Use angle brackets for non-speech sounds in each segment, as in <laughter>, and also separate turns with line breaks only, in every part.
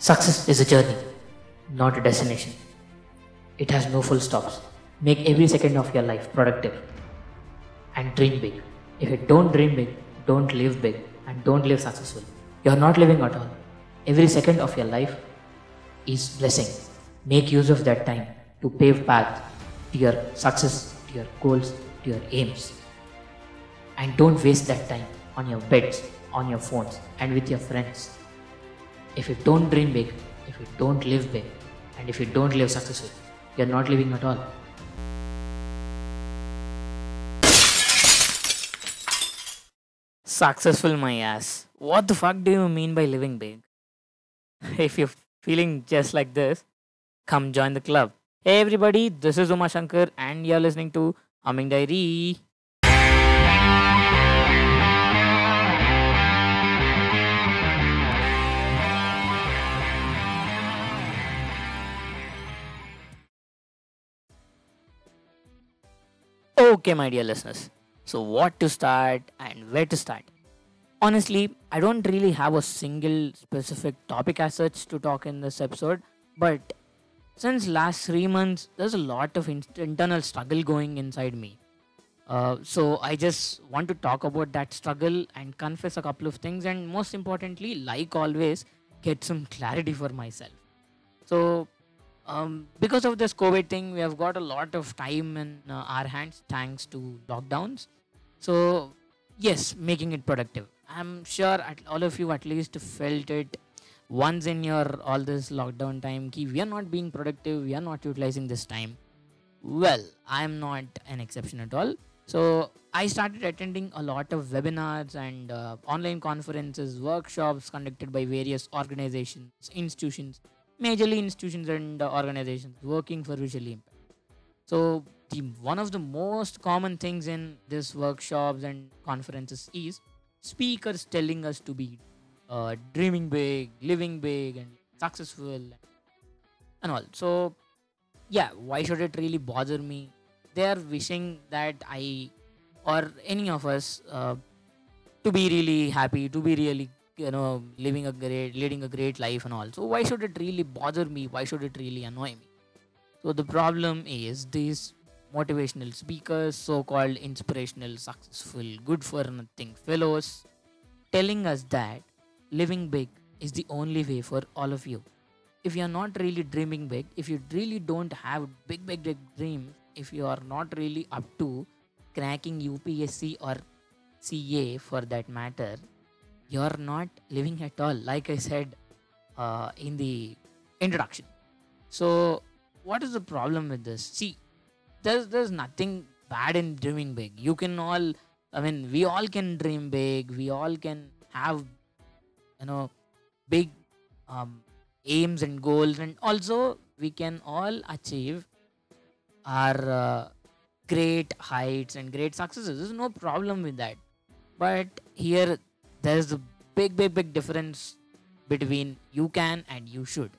Success is a journey, not a destination. It has no full stops. Make every second of your life productive and dream big. If you don't dream big, don't live big and don't live successful. You are not living at all. Every second of your life is blessing. Make use of that time to pave path to your success, to your goals, to your aims. And don't waste that time on your beds, on your phones, and with your friends. If you don't dream big, if you don't live big, and if you don't live successful, you're not living at all. Successful, my ass. What the fuck do you mean by living big? <laughs> If you're feeling just like this, come join the club. Hey everybody, this is Uma Shankar and you're listening to Humming Diary. Okay, my dear listeners. So, what to start and where to start? Honestly, I don't really have a single specific topic as such to talk in this episode, but since last three months, there's a lot of in- internal struggle going inside me. Uh, so I just want to talk about that struggle and confess a couple of things, and most importantly, like always, get some <laughs> clarity for myself. So um, because of this COVID thing, we have got a lot of time in uh, our hands thanks to lockdowns. So, yes, making it productive. I'm sure all of you at least felt it once in your all this lockdown time. Ki we are not being productive, we are not utilizing this time. Well, I'm not an exception at all. So, I started attending a lot of webinars and uh, online conferences, workshops conducted by various organizations, institutions majorly institutions and uh, organizations working for visually impaired. So the one of the most common things in these workshops and conferences is speakers telling us to be uh, dreaming big, living big, and successful, and all. So yeah, why should it really bother me? They are wishing that I or any of us uh, to be really happy, to be really you know living a great leading a great life and all. So why should it really bother me? Why should it really annoy me? So the problem is these motivational speakers so-called inspirational successful good for nothing fellows telling us that living big is the only way for all of you. If you are not really dreaming big if you really don't have big big big dreams if you are not really up to cracking upsc or ca for that matter you're not living at all like i said uh, in the introduction. So what is the problem with this? See there's there's nothing bad in dreaming big. You can all i mean we all can dream big. We all can have you know big um, aims and goals. And also we can all achieve our uh, great heights and great successes. There's no problem with that. But here there's a big big big difference between you can and you should.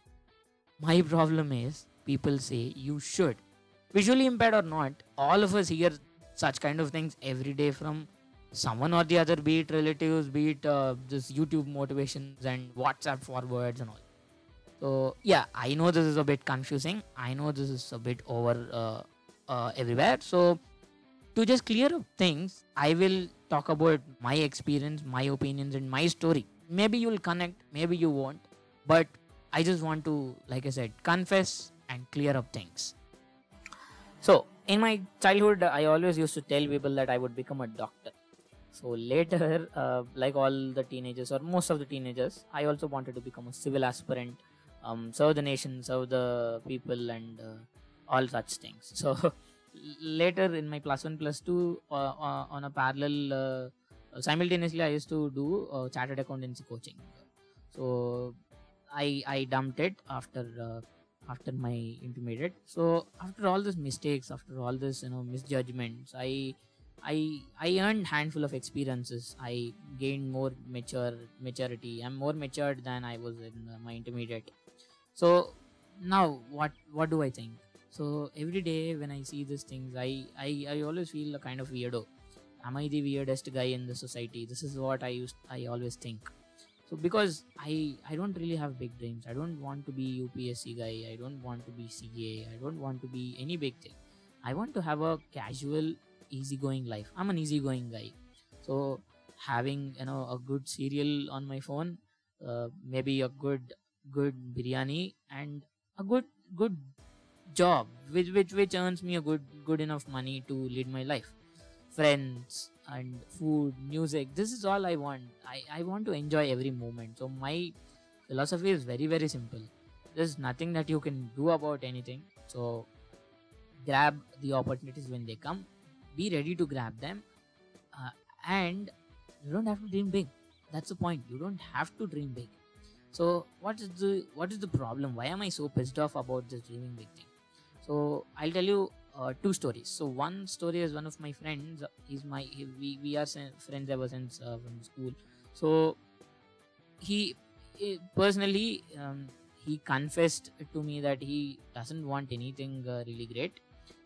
My problem is people say you should. Visually impaired or not all of us hear such kind of things every day from someone or the other be it relatives be it uh, this youtube motivations and whatsapp forwards and all. So yeah i know this is a bit confusing. I know this is a bit over uh, uh, everywhere. So to just clear up things i will talk about my experience my opinions and my story. Maybe you'll connect maybe you won't but i just want to like i said confess and clear up things. So in my childhood i always used to tell people that i would become a doctor. So later <laughs> uh, like all the teenagers or most of the teenagers i also wanted to become a civil aspirant um, serve the nation serve the people and uh, all such things. So <laughs> later in my plus one plus two uh, uh, on a parallel uh, simultaneously i used to do chartered accountancy coaching. So i i dumped it after after my intermediate. So after all these mistakes after all this you know misjudgments i i i earned handful of experiences. I gained more mature maturity. I'm more matured than i was in my intermediate. So now what what do i think so every day when i see these things i i, I always feel a kind of weirdo. Am i the weirdest guy in the society? This is what i used i always think. So because i i don't really have big dreams. I don't want to be upsc guy. I don't want to be ca i don't want to be any big thing. I want to have a casual easygoing life. I'm an easygoing guy. So having you know a good cereal on my phone uh, maybe a good good biryani and a good good job which which which earns me a good good enough money to lead my life. Friends and food music this is all i want. I i want to enjoy every moment. So my philosophy is very very simple. There's nothing that you can do about anything. So grab the opportunities when they come. Be ready to grab them. Uh, and you don't have to dream big. That's the point. You don't have to dream big. So what is the what is the problem? Why am i so pissed off about this dreaming big thing so i'll tell you uh, two stories. So one story is one of my friends. He's my he, we, we are friends ever since uh, from school. So he, he personally um, he confessed to me that he doesn't want anything uh, really great.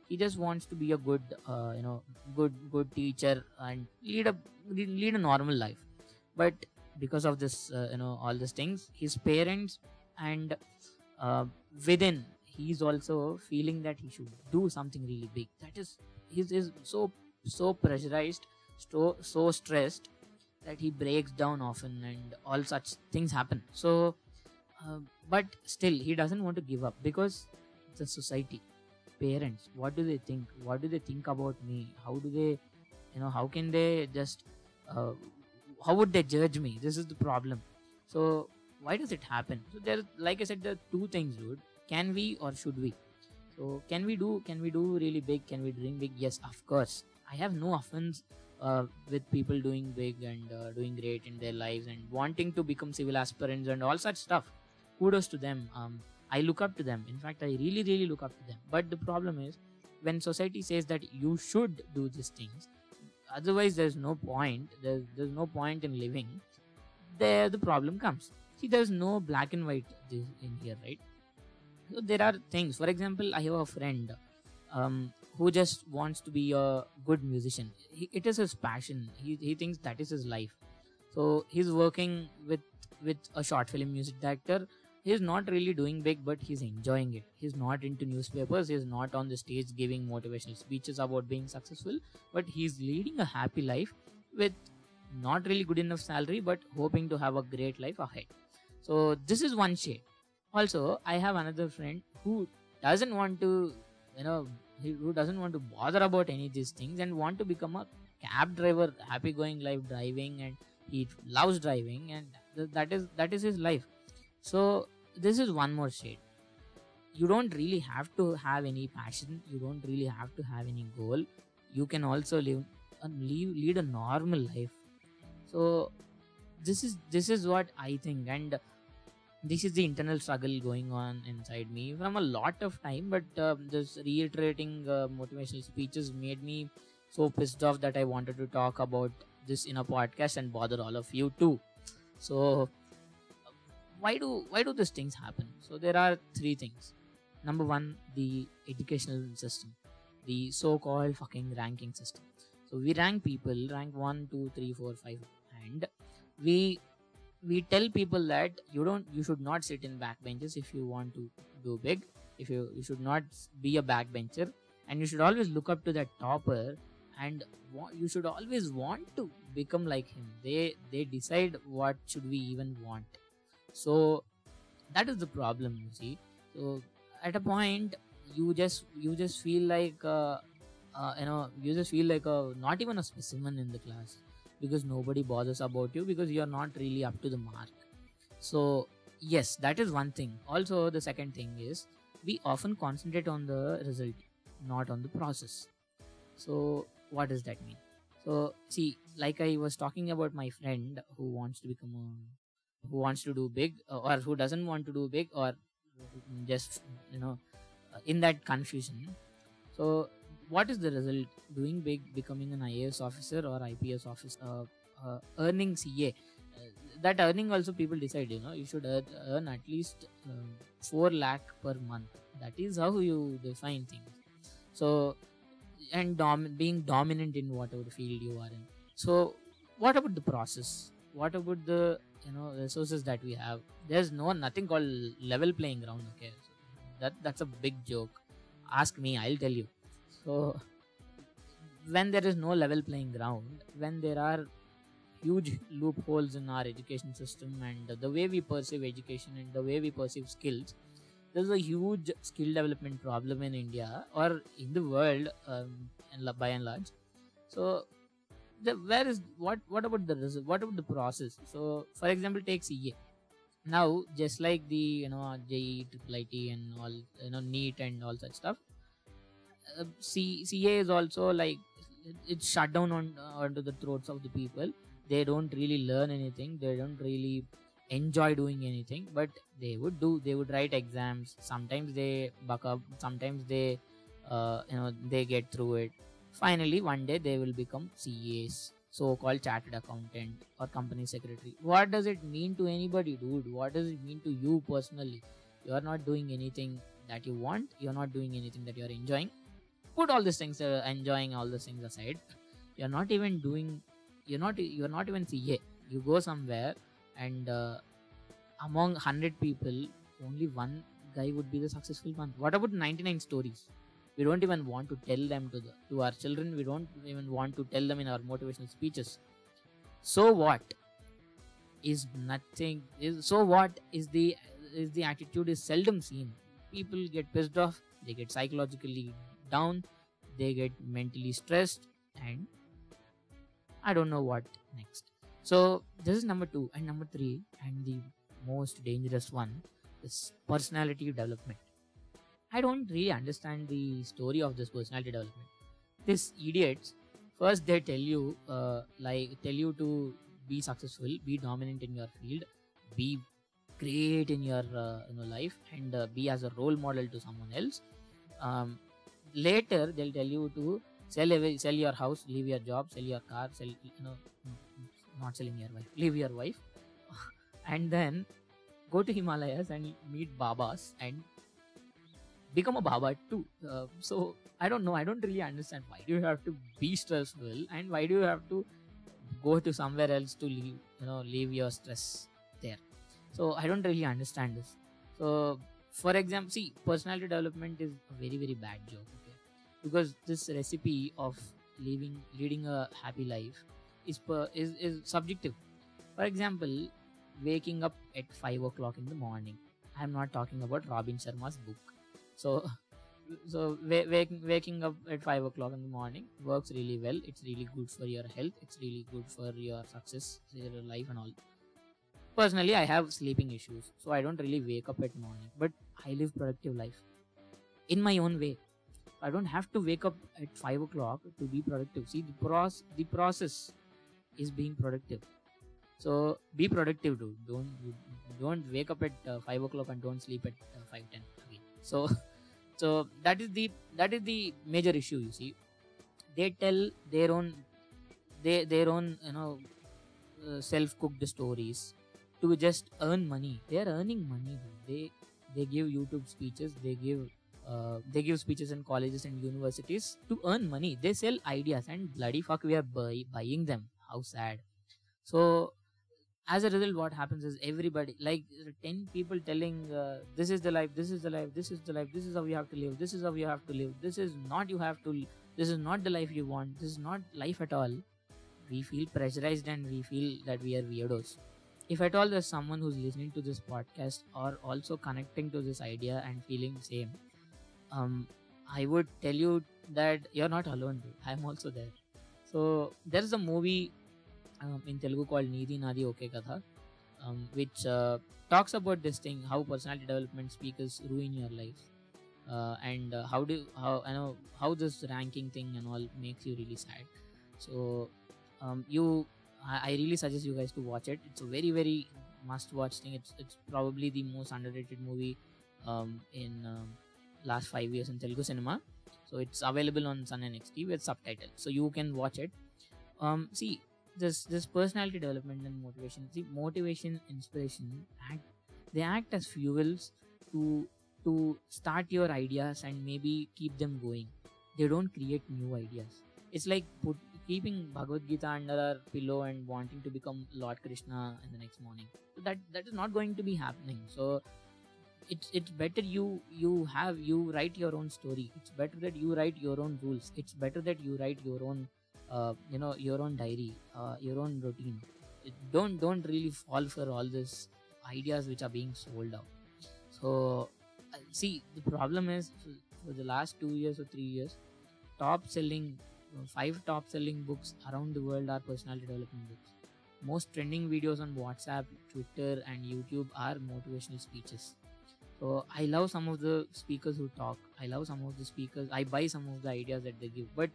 He just wants to be a good uh, you know good good teacher and lead a lead a normal life. But because of this uh, you know all these things his parents and uh, within he's also feeling that he should do something really big. That is he's is so so pressurized so so stressed that he breaks down often and all such things happen. So uh, but still he doesn't want to give up because the society. Parents what do they think? What do they think about me? How do they you know how can they just uh, how would they judge me? This is the problem. So why does it happen? So there like i said there are two things dude can we or should we so can we do can we do really big can we dream big yes of course i have no offense uh, with people doing big and uh, doing great in their lives and wanting to become civil aspirants and all such stuff kudos to them um, I look up to them. In fact, I really, really look up to them. But the problem is when society says that you should do these things, otherwise there's no point. There's there's no point in living. There the problem comes. See, there's no black and white in here, right? There are things. For example, I have a friend um, who just wants to be a good musician. He, it is his passion. He, he thinks that is his life. So he's working with with a short film music director he's not really doing big but he's enjoying it he's not into newspapers he's not on the stage giving motivational speeches about being successful but he's leading a happy life with not really good enough salary but hoping to have a great life ahead so this is one shade also i have another friend who doesn't want to you know who doesn't want to bother about any of these things and want to become a cab driver happy going life driving and he loves driving and that is that is his life. So this is one more shade. You don't really have to have any passion. You don't really have to have any goal. You can also live uh, and lead, lead a normal life. So this is this is what i think and this is the internal struggle going on inside me from a lot of time but uh, this reiterating uh, motivational speeches made me so pissed off that i wanted to talk about this in a podcast and bother all of you too. So why do why do these things happen? So there are three things. Number one the educational system the so-called fucking ranking system. So we rank people rank one, two, three, four, five, and we we tell people that you don't you should not sit in backbenches if you want to do big. If you you should not be a backbencher. And you should always look up to that topper and you should always want to become like him. They they decide what should we even want. So that is the problem you see. So at a point you just you just feel like uh, uh, you know you just feel like a not even a specimen in the class because nobody bothers about you because you're not really up to the mark. So yes that is one thing. Also the second thing is we often concentrate on the result not on the process. So what does that mean? So see like i was talking about my friend who wants to become a who wants to do big uh, or who doesn't want to do big or just you know uh, in that confusion. So what is the result? Doing big becoming an ias officer or ips officer uh, uh, earning ca uh, that earning also people decide you know. You should earn, earn at least um, 4 lakh per month. That is how you define things. So and dom- being dominant in whatever field you are in. So what about the process? What about the you know resources that we have? There's no nothing called level playing ground okay? So that that's a big joke. Ask me i'll tell you so when there is no level playing ground when there are huge loopholes in our education system and the way we perceive education and the way we perceive skills there's a huge skill development problem in india or in the world um, by and large. So the where is what what about the result what about the process? So for example take ca now just like the you know JEE, triple IT and all you know NEET and all such stuff uh, C, CA is also like it's shut down on uh, the throats of the people. They don't really learn anything. They don't really enjoy doing anything but they would do they would write exams. Sometimes they buck up sometimes they uh, you know they get through it. Finally one day they will become cas so-called chartered accountant or company secretary. What does it mean to anybody dude? What does it mean to you personally? You are not doing anything that you want. You're not doing anything that you're enjoying put all these things uh, enjoying all these things aside you're not even doing you're not you're not even ca you go somewhere and uh, among 100 people only one guy would be the successful one. What about 99 stories? We don't even want to tell them to the to our children. We don't even want to tell them in our motivational speeches. So what is nothing is so what is the is the attitude is seldom seen. People get pissed off they get psychologically down they get mentally stressed and i don't know what next so this is number 2 and number 3 and the most dangerous one is personality development I don't really understand the story of this personality development. These idiots, first they tell you, uh, like, tell you to be successful, be dominant in your field, be great in your uh, you know life, and uh, be as a role model to someone else. Um, later, they'll tell you to sell away, sell your house, leave your job, sell your car, sell you know, not selling your wife, leave your wife, <laughs> and then go to Himalayas and meet Babas and become a baba too. Uh, so I don't know. I don't really understand why do you have to be stressful and why do you have to go to somewhere else to leave you know leave your stress there. So I don't really understand this. So for example, see personality development is a very very bad joke. Because this recipe of living leading a happy life is per, is is subjective. For example, waking up at five o'clock in the morning. I'm not talking about Robin Sharma's book. So <laughs> so waking waking up at 5 o'clock in the morning works really well. It's really good for your health. It's really good for your success your life and all. Personally i have sleeping issues so i don't really wake up at morning but i live productive life in my own way i don't have to wake up at 5 o'clock to be productive. See the process the process is being productive. So be productive dude. Don't don't wake up at uh, 5 o'clock and don't sleep at uh, 5 10 again. So <laughs> so that is the that is the major issue you see. They tell their own they their own you know uh, self cooked stories to just earn money. They are earning money they they give youtube speeches. They give uh, they give speeches in colleges and universities to earn money. They sell ideas and bloody fuck we are buy, buying them. How sad. So as a result what happens is everybody like 10 people telling uh, this is the life this is the life this is the life this is how you have to live this is how you have to live this is not you have to this is not the life you want this is not life at all. We feel pressurized and we feel that we are weirdos. If at all there's someone who's listening to this podcast or also connecting to this idea and feeling the same um i would tell you that you're not alone i'm also there so there's a movie um, in Telugu called Needi Naadi Oke Katha, um, which uh, talks about this thing how personality development speakers ruin your life. Uh, and uh, how do how I know how this ranking thing and all makes you really sad. So um, you I, I really suggest you guys to watch it. It's a very very must watch thing. It's it's probably the most underrated movie um, in um, last five years in Telugu cinema. So it's available on Sun NXT with subtitles. So you can watch it. Um, see, this this personality development and motivation see motivation inspiration act they act as fuels to to start your ideas and maybe keep them going they don't create new ideas it's like put keeping Bhagavad Gita under our pillow and wanting to become Lord Krishna in the next morning. That that is not going to be happening. So it's it's better you you have you write your own story. It's better that you write your own rules. It's better that you write your own uh, you know your own diary, uh, your own routine. Don't don't really fall for all this ideas which are being sold out. So uh, see the problem is for the last two years or three years, top selling uh, five top selling books around the world are personality development books. Most trending videos on WhatsApp, Twitter, and YouTube are motivational speeches. So I love some of the speakers who talk. I love some of the speakers. I buy some of the ideas that they give. But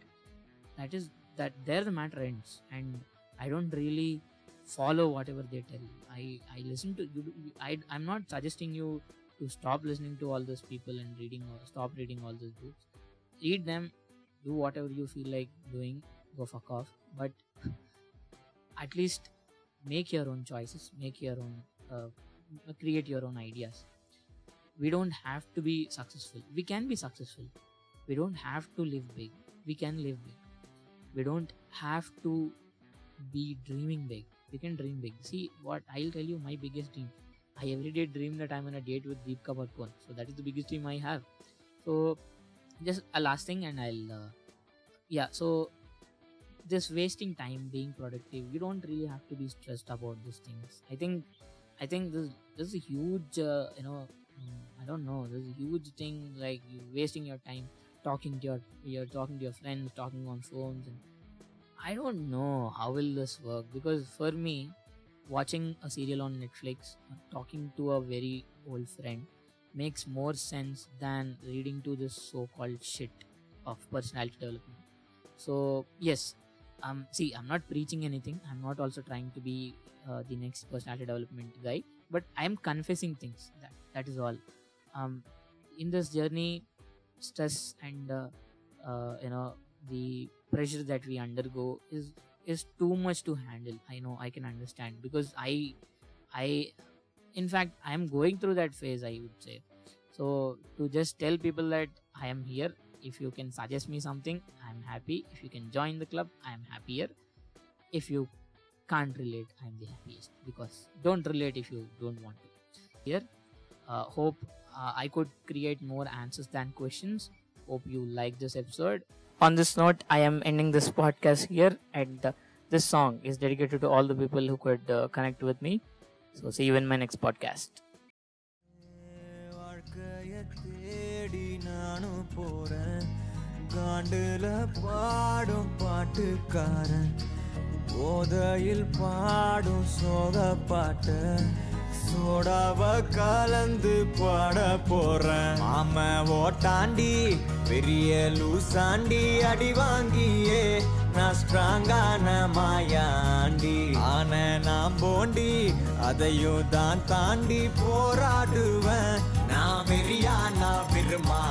that is that there the matter ends, and I don't really follow whatever they tell. I I listen to you. I I'm not suggesting you to stop listening to all those people and reading or stop reading all those books. Read them do whatever you feel like doing go fuck off but <laughs> at least make your own choices make your own uh, create your own ideas we don't have to be successful. We can be successful. We don't have to live big. We can live big. We don't have to be dreaming big. We can dream big. See what i'll tell you my biggest dream. I every day dream that i'm on a date with deepika padukone. So that is the biggest dream i have. So just a last thing and i'll uh, yeah so just wasting time being productive. You don't really have to be stressed about these things. I think i think this, this is a huge uh, you know i don't know there's a huge thing like you wasting your time talking to your you're talking to your friends talking on phones and i don't know how will this work because for me watching a serial on netflix talking to a very old friend makes more sense than reading to this so-called shit of personality development. So yes um see i'm not preaching anything. I'm not also trying to be uh, the next personality development guy but i'm confessing things that that is all. Um in this journey stress and uh, uh, you know the pressure that we undergo is is too much to handle. I know i can understand because i i in fact i am going through that phase i would say. So to just tell people that i am here if you can suggest me something i'm happy. If you can join the club i am happier. If you can't relate i'm the happiest because don't relate if you don't want to. Here uh, hope uh, i could create more answers than questions hope you like this episode on this note i am ending this podcast here and uh, this song is dedicated to all the people who could uh, connect with me so see you in my next podcast
வாழ்க்கைய தேடி நானும் போறேன் காண்டுல பாடும் பாட்டுக்காரன் போதையில் பாடும் சோக பாட்ட சோடாவ கலந்து பாட போறேன். மாம ஓட்டாண்டி பெரிய லூசாண்டி அடி வாங்கியே நான் ஸ்ட்ராங்கான மாயாண்டி. ஆன நான் போண்டி அதையும் தான் தாண்டி போராடுவேன். நான் வெறியா நான் பெருமா